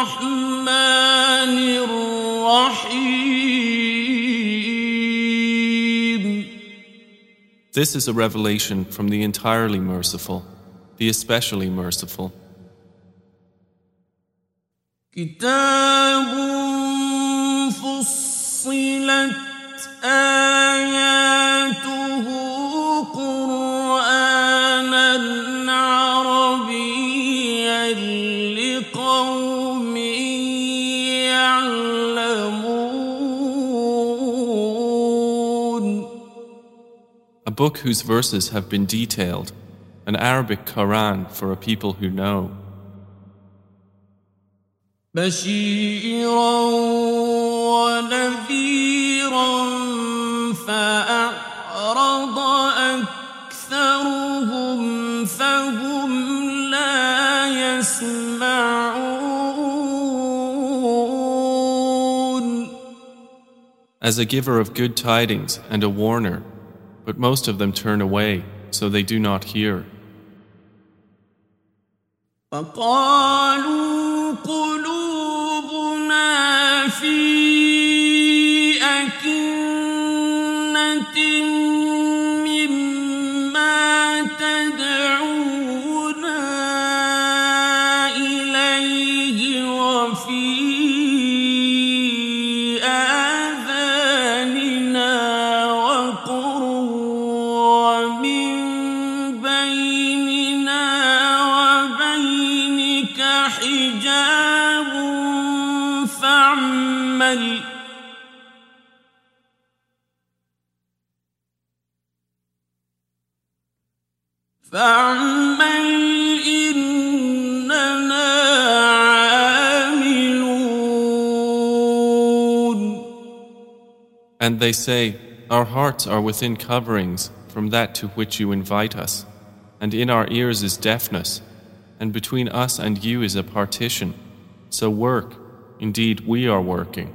الرحمن الرحيم This is a revelation from the entirely merciful, the especially merciful. كتاب فصلت آياته a book whose verses have been detailed, an Arabic Quran for a people who know. As a giver of good tidings and a warner, but most of them turn away, so they do not hear. فقالوا قلوبنا في أكنة And they say, Our hearts are within coverings from that to which you invite us, and in our ears is deafness, and between us and you is a partition. So work, indeed we are working.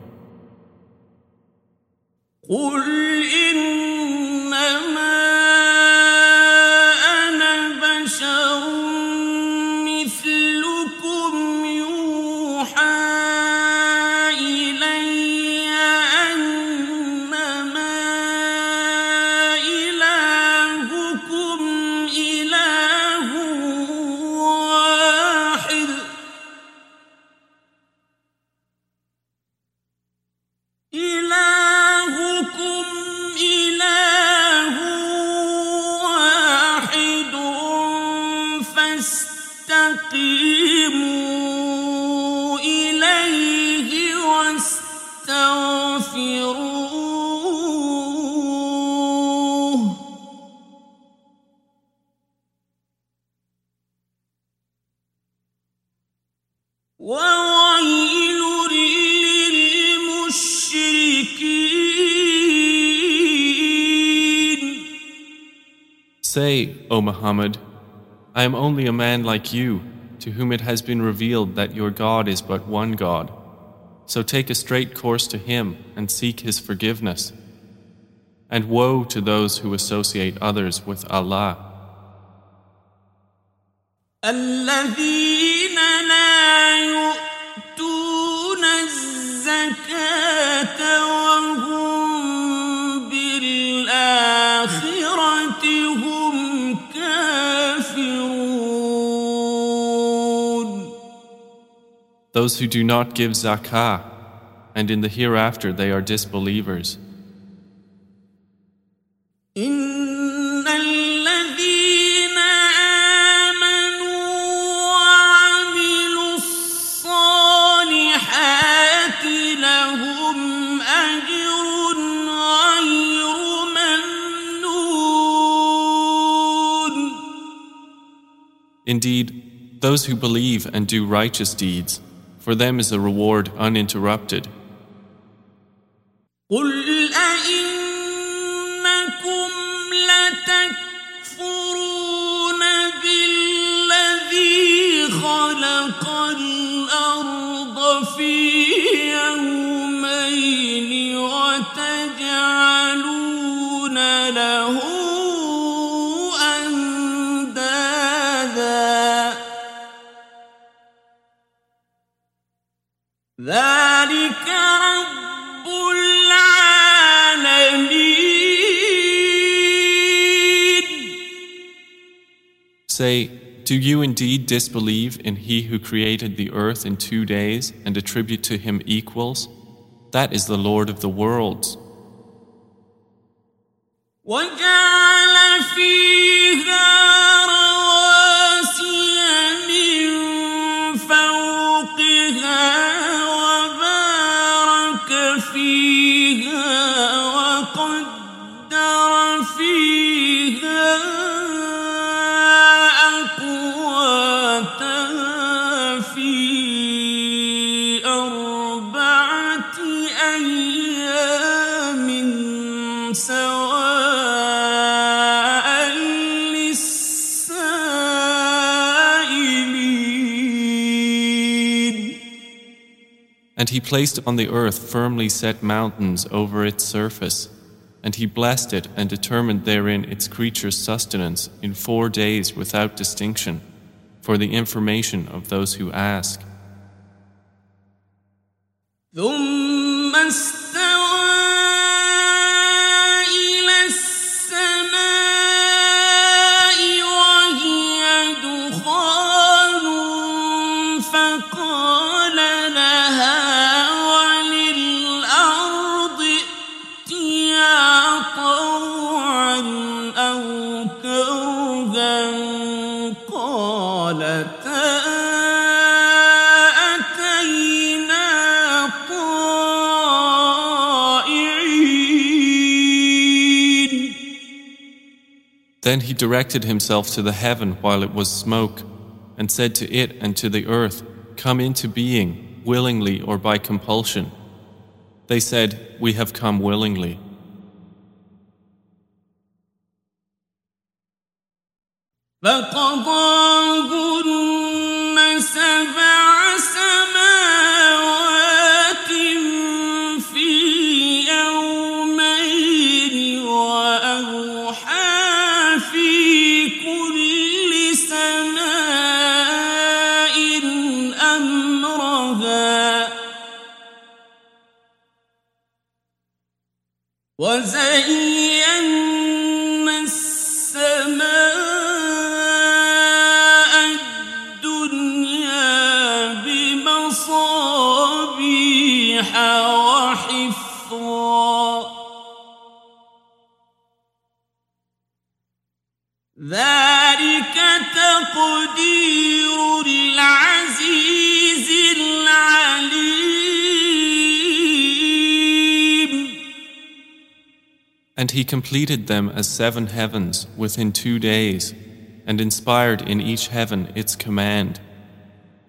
Muhammad, I am only a man like you, to whom it has been revealed that your God is but one God. So take a straight course to Him and seek His forgiveness. And woe to those who associate others with Allah. those who do not give zakah, and in the hereafter they are disbelievers. Indeed, those who believe and do righteous deeds for them is a reward uninterrupted. Say, do you indeed disbelieve in He who created the earth in two days and attribute to Him equals? That is the Lord of the worlds. وجعل فيها And he placed on the earth firmly set mountains over its surface, and he blessed it and determined therein its creatures' sustenance in four days without distinction, for the information of those who ask. Then he directed himself to the heaven while it was smoke, and said to it and to the earth, Come into being, willingly or by compulsion. They said, We have come willingly. completed them as seven heavens within two days, and inspired in each heaven its command.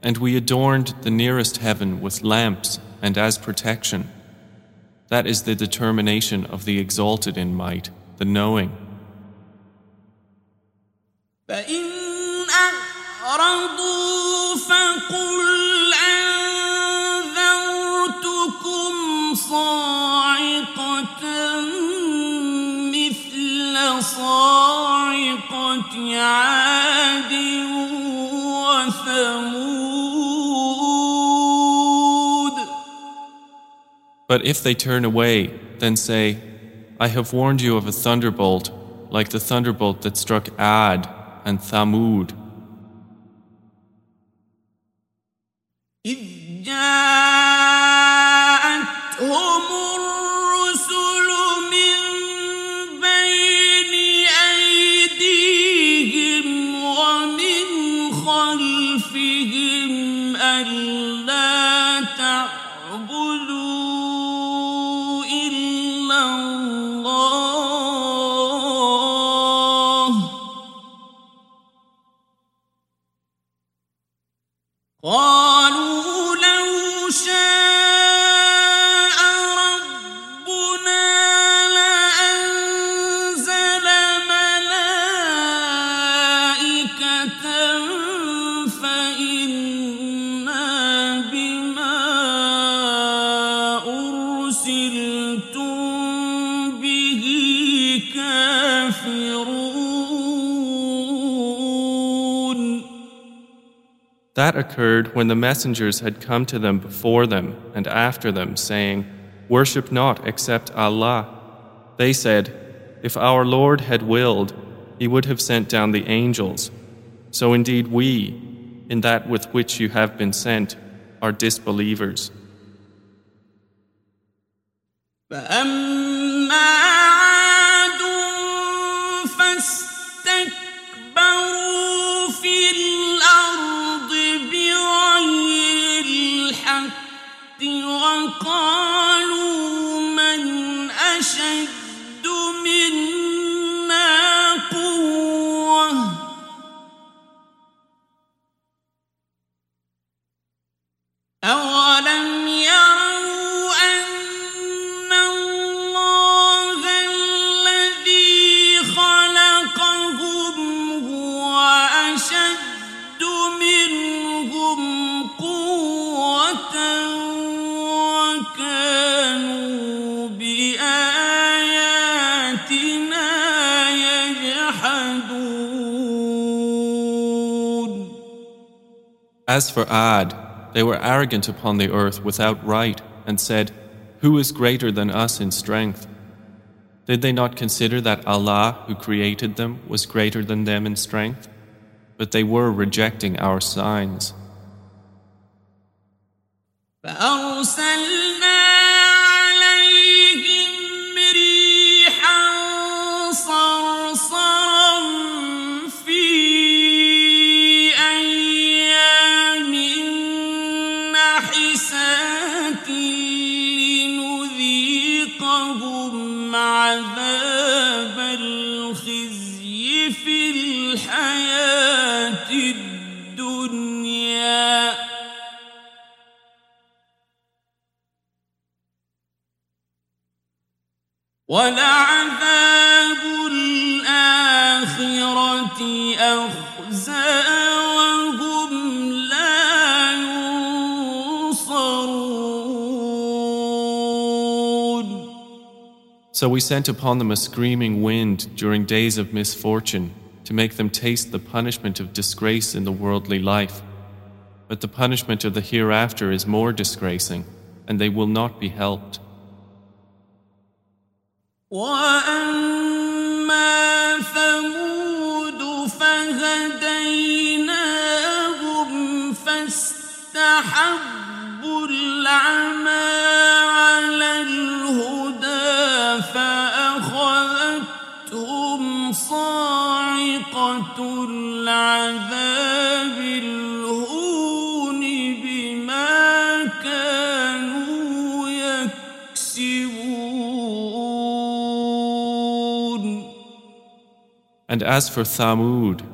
And we adorned the nearest heaven with lamps and as protection. That is the determination of the exalted in might, the knowing. فإن أعرضوا فقل عاد وثمود But if they turn away, then say, I have warned you of a thunderbolt, like the thunderbolt that struck Ad and Thamud. إذ جاءتهم That occurred when the messengers had come to them before them and after them, saying, Worship not except Allah. They said, If our Lord had willed, He would have sent down the angels. So indeed we, in that with which you have been sent, are disbelievers. صار As for Ad, they were arrogant upon the earth without right and said, Who is greater than us in strength? Did they not consider that Allah, who created them, was greater than them in strength? But they were rejecting our signs. ولعذاب الآخرة أخزى وهم لا ينصرون So we sent upon them a screaming wind during days of misfortune to make them taste the punishment of disgrace in the worldly life. But the punishment of the hereafter is more disgracing, and they will not be helped. وأما ثمود فهديناهم فاستحبوا العمى And as for Thamud,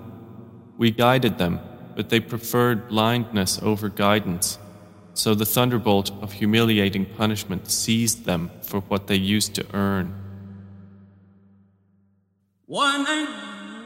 we guided them, but they preferred blindness over guidance. So the thunderbolt of humiliating punishment seized them for what they used to earn.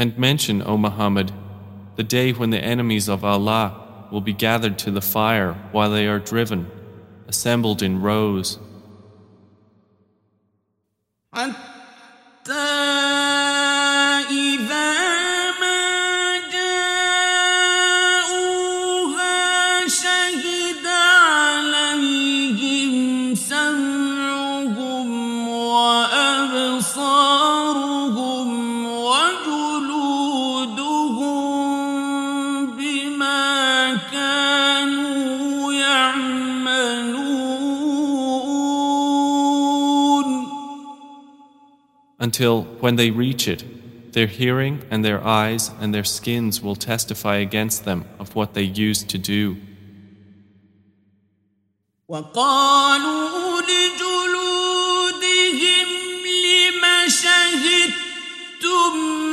And mention, O Muhammad, the day when the enemies of Allah will be gathered to the fire while they are driven, assembled in rows. until when they reach it, their hearing and their eyes and their skins will testify against them of what they used to do.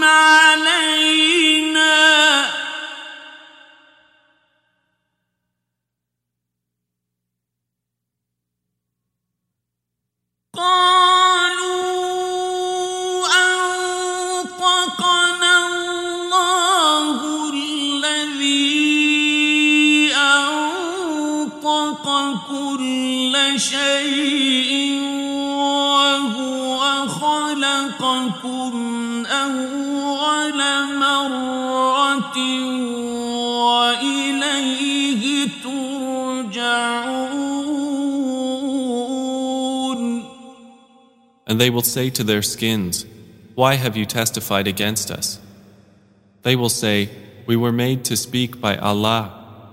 علينا شيء وهو خلقكم أول مرة وإليه ترجعون And they will say to their skins, Why have you testified against us? They will say, We were made to speak by Allah,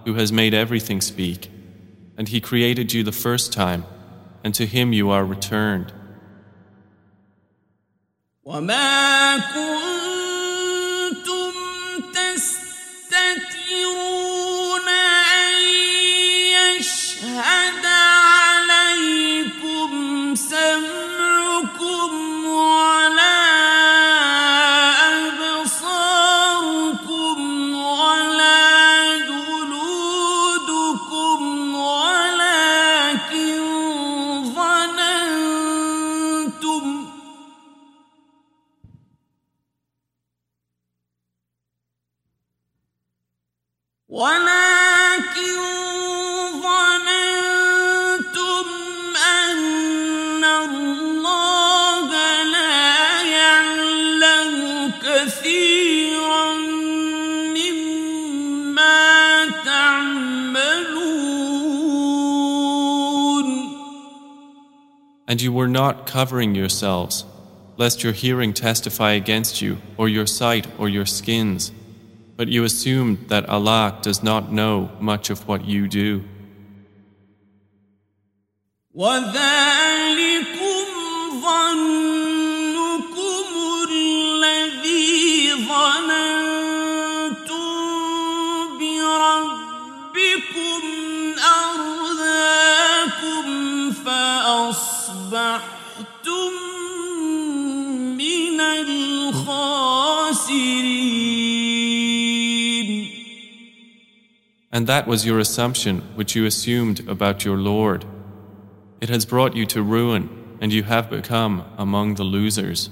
who has made everything speak, and He created you the first time, and to Him you are returned. وما كنتم تستترون And you were not covering yourselves, lest your hearing testify against you, or your sight, or your skins. But you assumed that Allah does not know much of what you do. وذلكم ظنكم And that was your assumption which you assumed about your Lord. It has brought you to ruin, and you have become among the losers.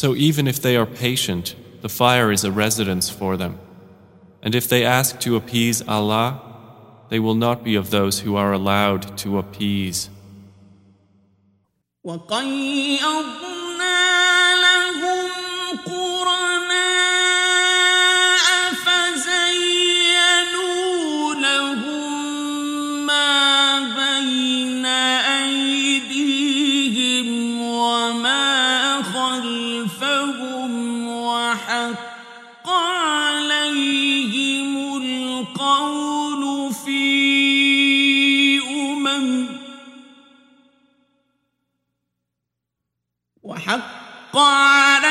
So even if they are patient, the fire is a residence for them. And if they ask to appease Allah, they will not be of those who are allowed to appease. وحق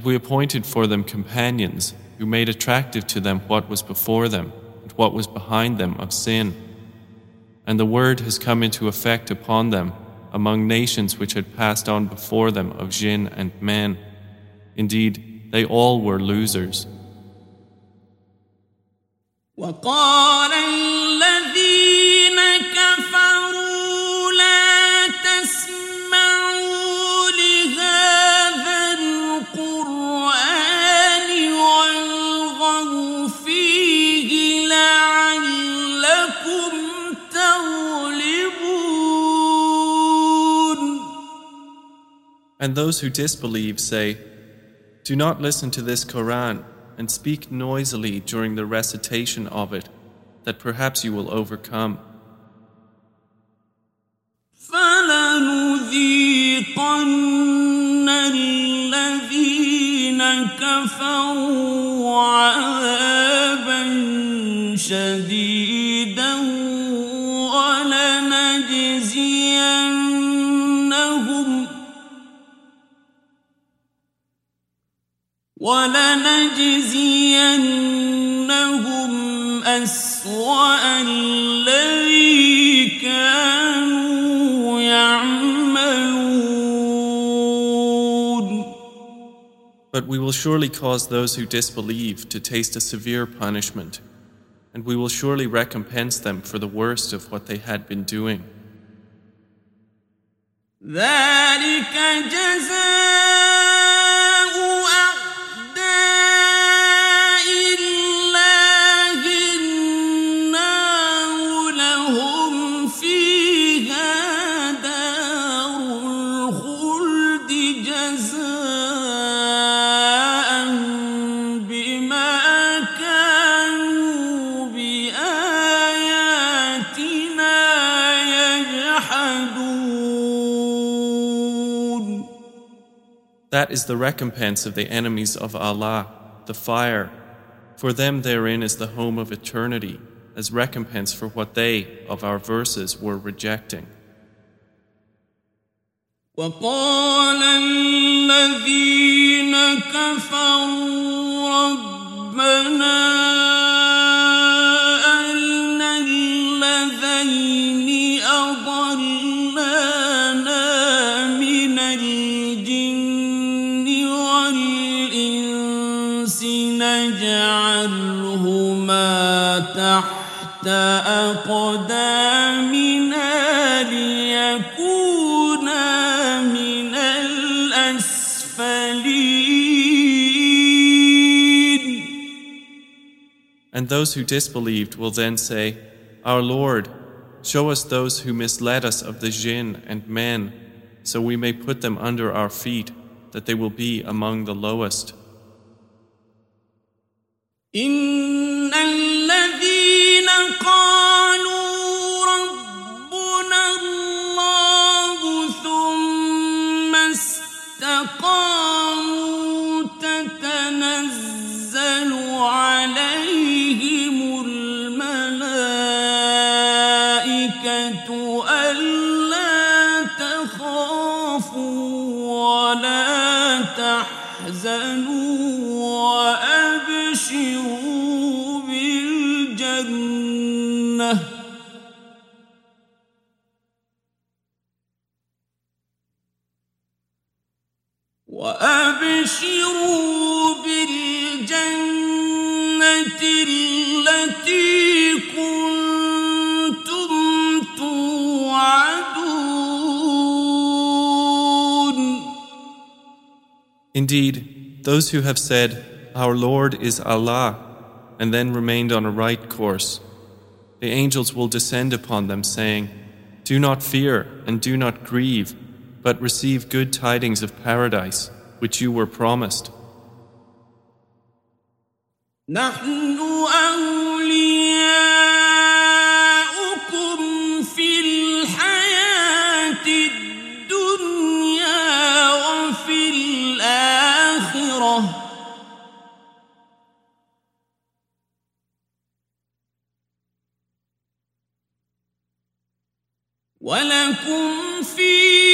And we appointed for them companions who made attractive to them what was before them and what was behind them of sin. And the word has come into effect upon them among nations which had passed on before them of jinn and men. Indeed, they all were losers. And those who disbelieve say, Do not listen to this Quran and speak noisily during the recitation of it, that perhaps you will overcome. فلنذيقن ولنجزينهم أسوأ الذي كانوا يعملون But we will surely cause those who disbelieve to taste a severe punishment, and we will surely recompense them for the worst of what they had been doing. ذلك جزاء That is the recompense of the enemies of Allah, the fire. For them therein is the home of eternity, as recompense for what they, of our verses, were rejecting. وقال الذين كفروا ربنا أرنا الذين أقدامنا ليكونا من الأسفلين And those who disbelieved will then say, Our Lord, show us those who misled us of the jinn and men, so we may put them under our feet, that they will be among the lowest. إن الذين قالوا وأبشروا بالجنة التي كنتم توعدون Indeed, those who have said, Our Lord is Allah, and then remained on a right course, the angels will descend upon them, saying, Do not fear and do not grieve, but receive good tidings of paradise, which you were promised. ولكم فيه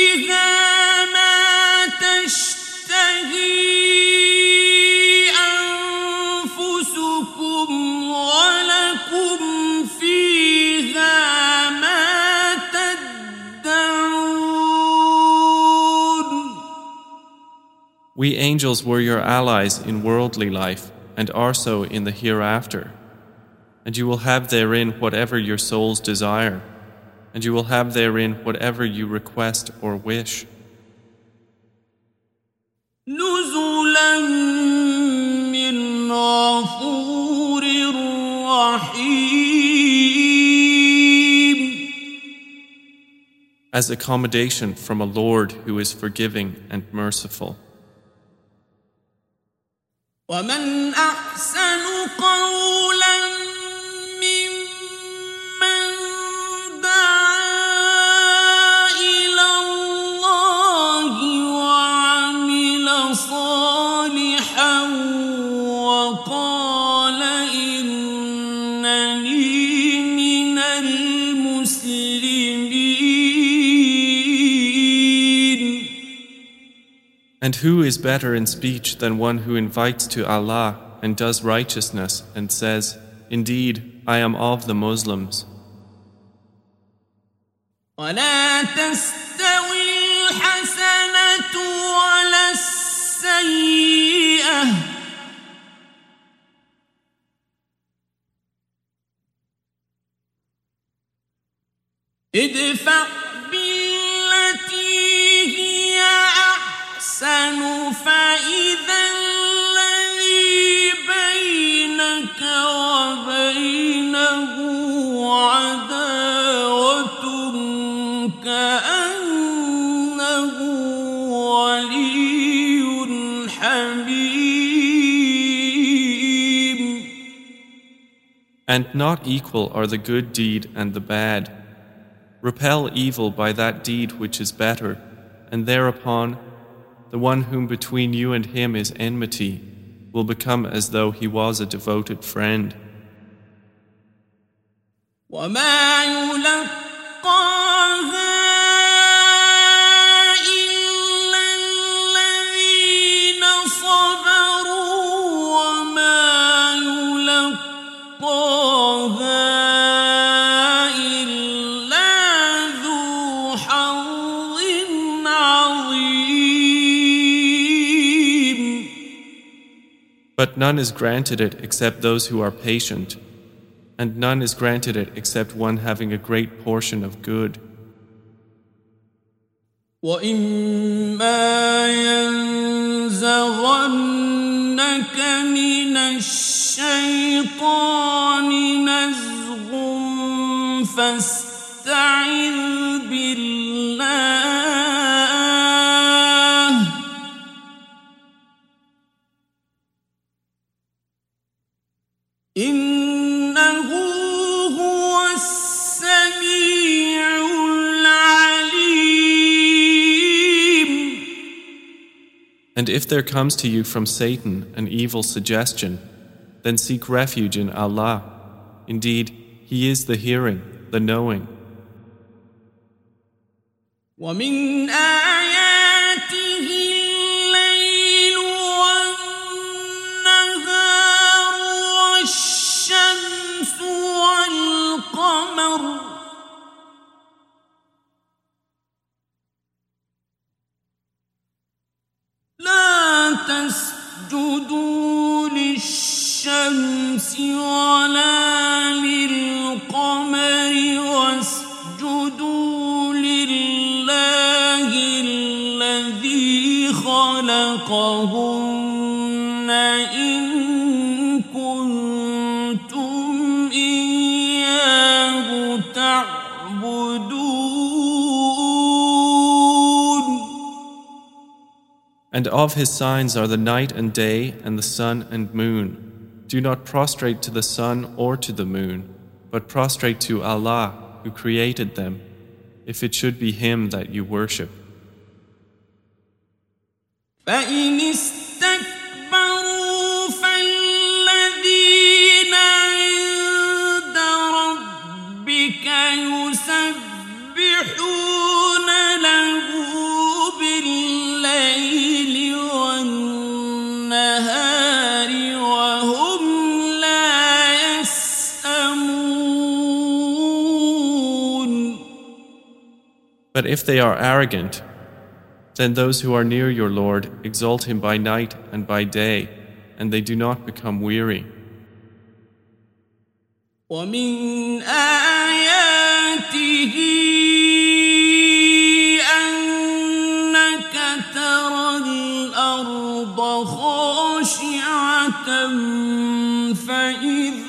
angels were your allies in worldly life and are so in the hereafter. And you will have therein whatever your souls desire, and you will have therein whatever you request or wish. As accommodation from a Lord who is forgiving and merciful. ومن أحسن قولا And who is better in speech than one who invites to Allah and does righteousness and says, Indeed, I am of the Muslims. ولا تستوي الحسنة ولا السيئة ادفع And not equal are the good deed and the bad. Repel evil by that deed which is better, and thereupon the one whom between you and him is enmity will become as though he was a devoted friend. وما يلقاها But none is granted it except those who are patient, and none is granted it except one having a great portion of good. وإما ينزغنك من الشيطان نزغ فاستعذ And if there comes to you from Satan an evil suggestion, then seek refuge in Allah. Indeed, He is the hearing, the knowing. ومن آياته الليل والنهار والشمس والقمر خلقهن إن كنتم إياه تعبدون And of His signs are the night and day, and the sun and moon. Do not prostrate to the sun or to the moon, but prostrate to Allah, who created them, if it should be Him that you worship. فإن استكبروا فالذين عند ربك يسبحون له بالليل والنهار وهم لا يسأمون. But if they are arrogant, then those who are near your Lord exalt Him by night and by day, and they do not become weary. ومن آياته أنك ترى الأرض خاشعة فإذا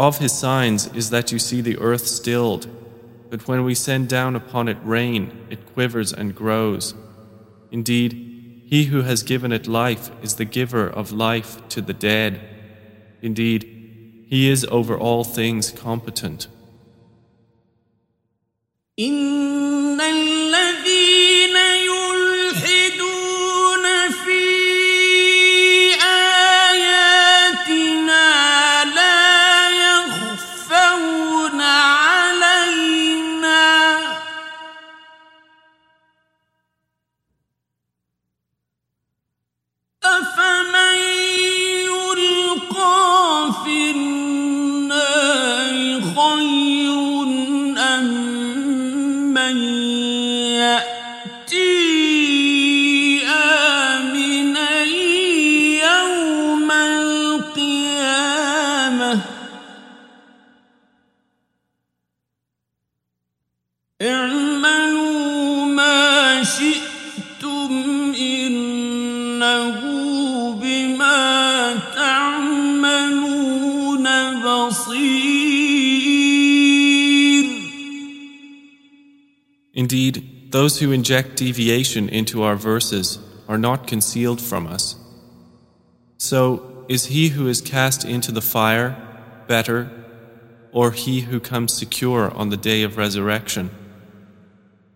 of his signs is that you see the earth stilled, but when we send down upon it rain, it quivers and grows. Indeed, he who has given it life is the giver of life to the dead. Indeed, he is over all things competent. إن Indeed, those who inject deviation into our verses are not concealed from us. So, is he who is cast into the fire better, or he who comes secure on the day of resurrection?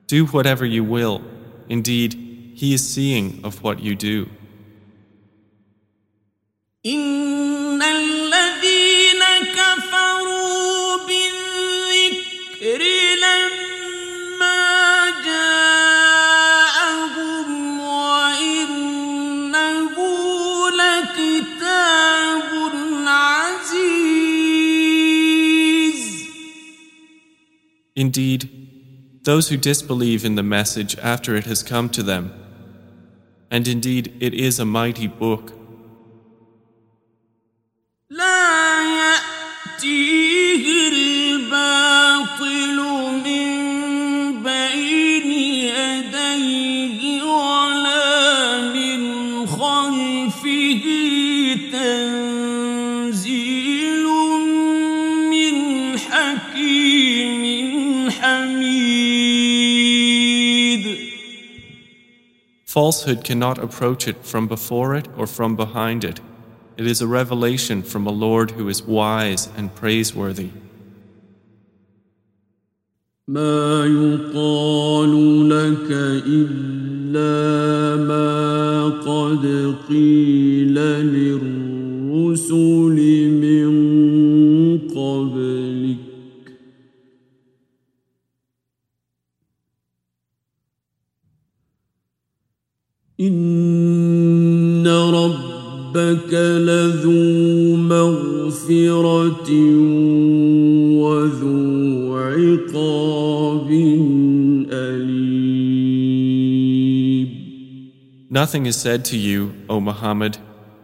Do whatever you will. Indeed, he is seeing of what you do. إن Indeed, those who disbelieve in the message after it has come to them, and indeed it is a mighty book, Falsehood cannot approach it from before it or from behind it. It is a revelation from a Lord who is wise and praiseworthy. ما يقال لك إلا ما قد قيل للرسل ربك لذو مغفرة وذو عقاب أليم Nothing is said to you, O Muhammad,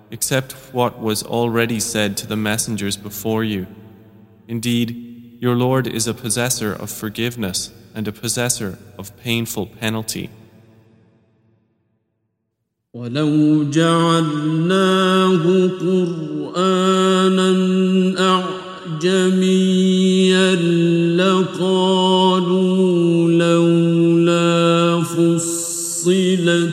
except what was already said to the messengers before you. Indeed, your Lord is a possessor of forgiveness and a possessor of painful penalty. ولو جعلناه قرآنا أعجميا لقالوا لولا فصلت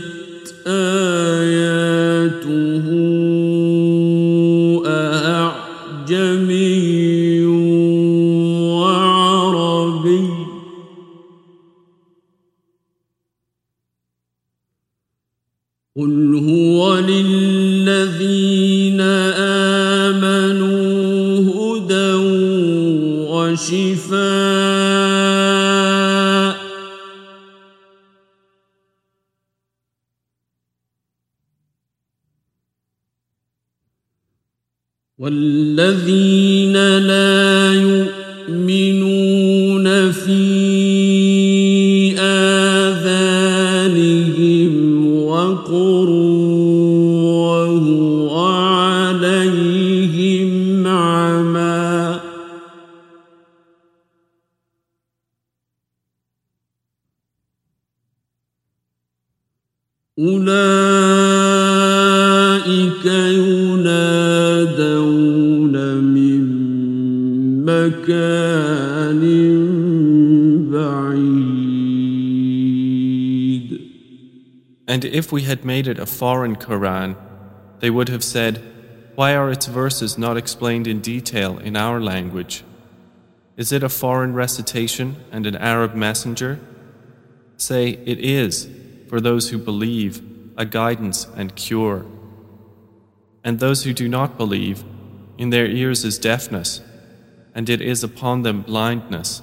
بعيد And if we had made it a foreign Quran, they would have said, Why are its verses not explained in detail in our language? Is it a foreign recitation and an Arab messenger? Say, It is, for those who believe, a guidance and cure. And those who do not believe, in their ears is deafness, and it is upon them blindness.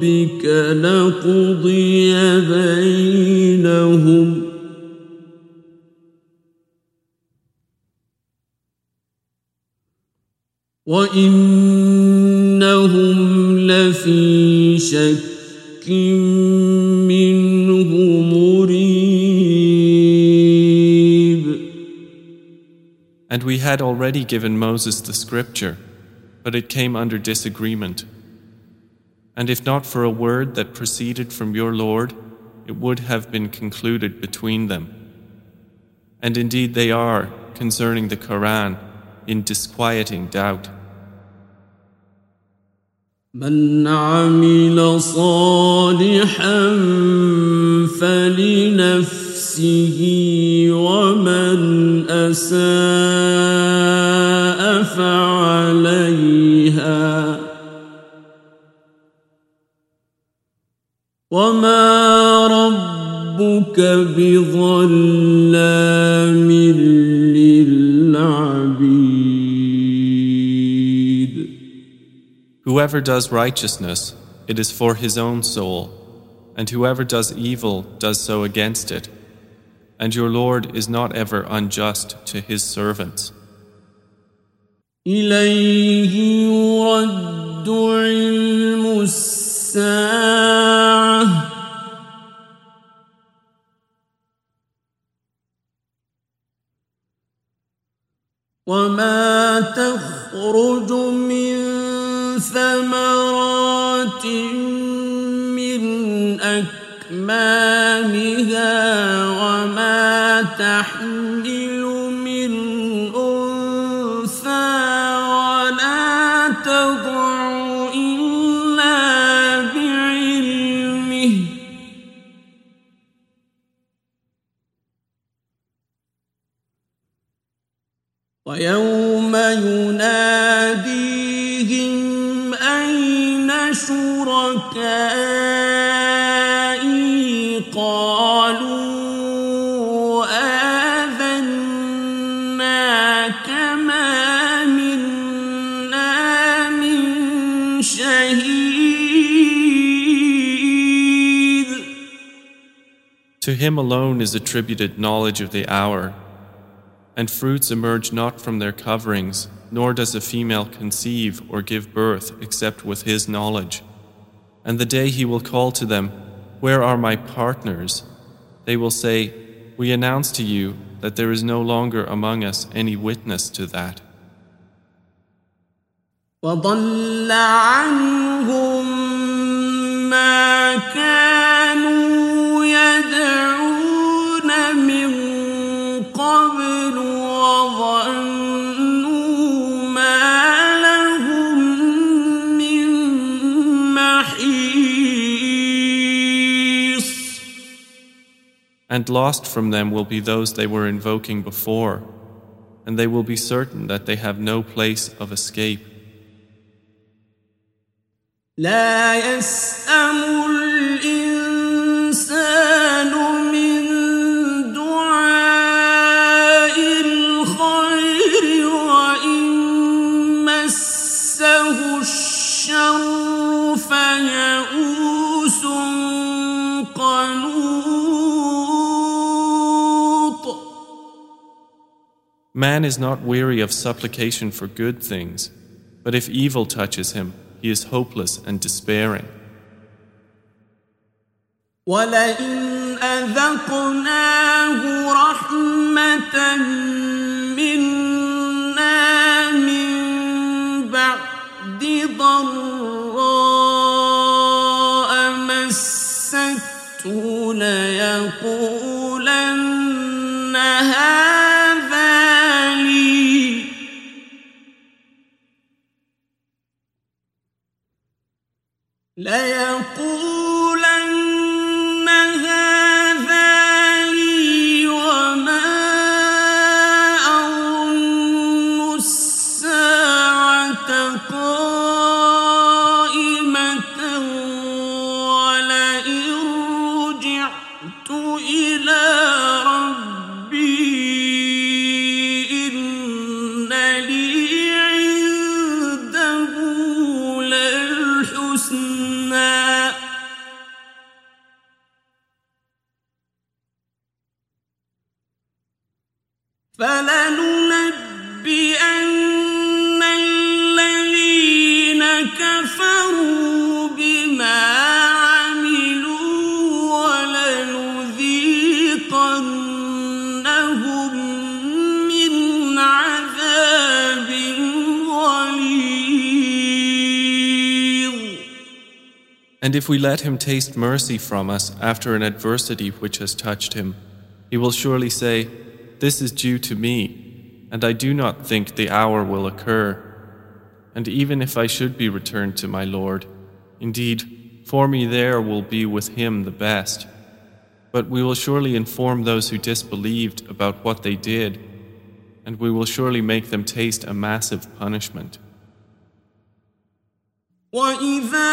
ربك لقضي بينهم وإنهم لفي شك منه مريب And we had already given Moses the scripture, but it came under disagreement. And if not for a word that proceeded from your Lord, it would have been concluded between them. And indeed they are, concerning the Quran, in disquieting doubt. من عمل صالحا فلنفسه ومن اساء فعليها وما ربك بظلام للعبيد Whoever does righteousness, it is for his own soul, and whoever does evil does so against it. And your Lord is not ever unjust to his servants. إليه يرد علم الساعة وما تخرج من ثمرات من أكمامها وما تحمل ويوم يناديهم أين شركائي؟ قالوا آذناك ما منا من شهيد. To him alone is attributed knowledge of the hour, and fruits emerge not from their coverings, nor does a female conceive or give birth except with his knowledge. And the day he will call to them, Where are my partners? They will say, We announce to you that there is no longer among us any witness to that. وضل عنهم ما كانوا And lost from them will be those they were invoking before, and they will be certain that they have no place of escape. Man is not weary of supplication for good things, but if evil touches him, he is hopeless and despairing. ولئن أذقناه رحمة منا من بعد ضراء مسته ليقولن ليقول if we let him taste mercy from us after an adversity which has touched him, he will surely say, This is due to me, and I do not think the hour will occur. And even if I should be returned to my Lord, indeed, for me there will be with him the best. But we will surely inform those who disbelieved about what they did, and we will surely make them taste a massive punishment. وإذا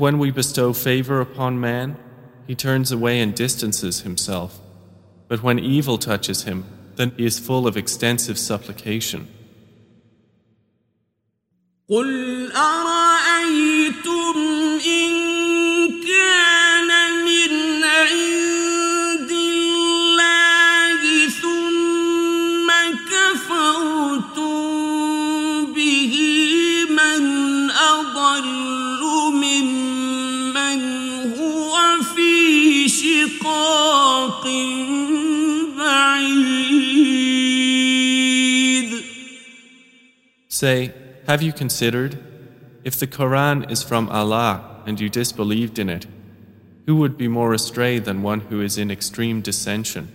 when we bestow favor upon man, he turns away and distances himself. But when evil touches him, then he is full of extensive supplication. Say, have you considered? If the Quran is from Allah and you disbelieved in it, who would be more astray than one who is in extreme dissension?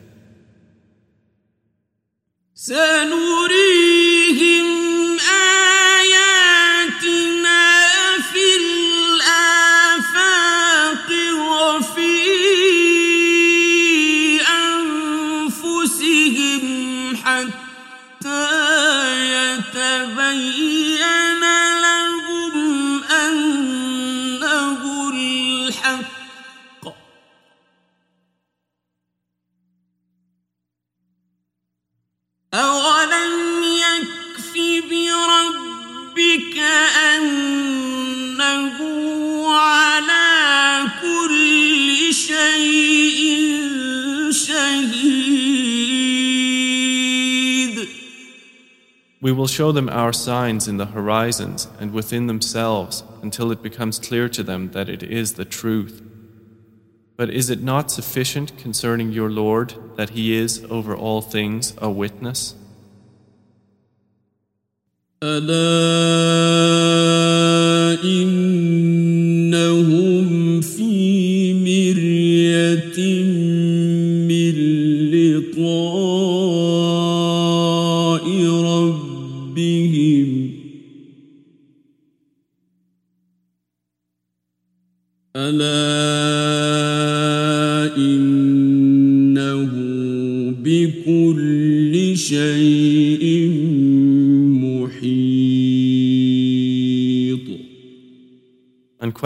سنريهم أنه على كل شيء شهيد We will show them our signs in the horizons and within themselves until it becomes clear to them that it is the truth. But is it not sufficient concerning your Lord that He is over all things a witness? ألا إنهم في مرية من لقاء ربهم. ألا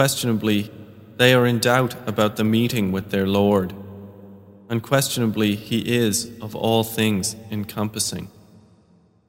Unquestionably, they are in doubt about the meeting with their Lord. Unquestionably, He is of all things encompassing.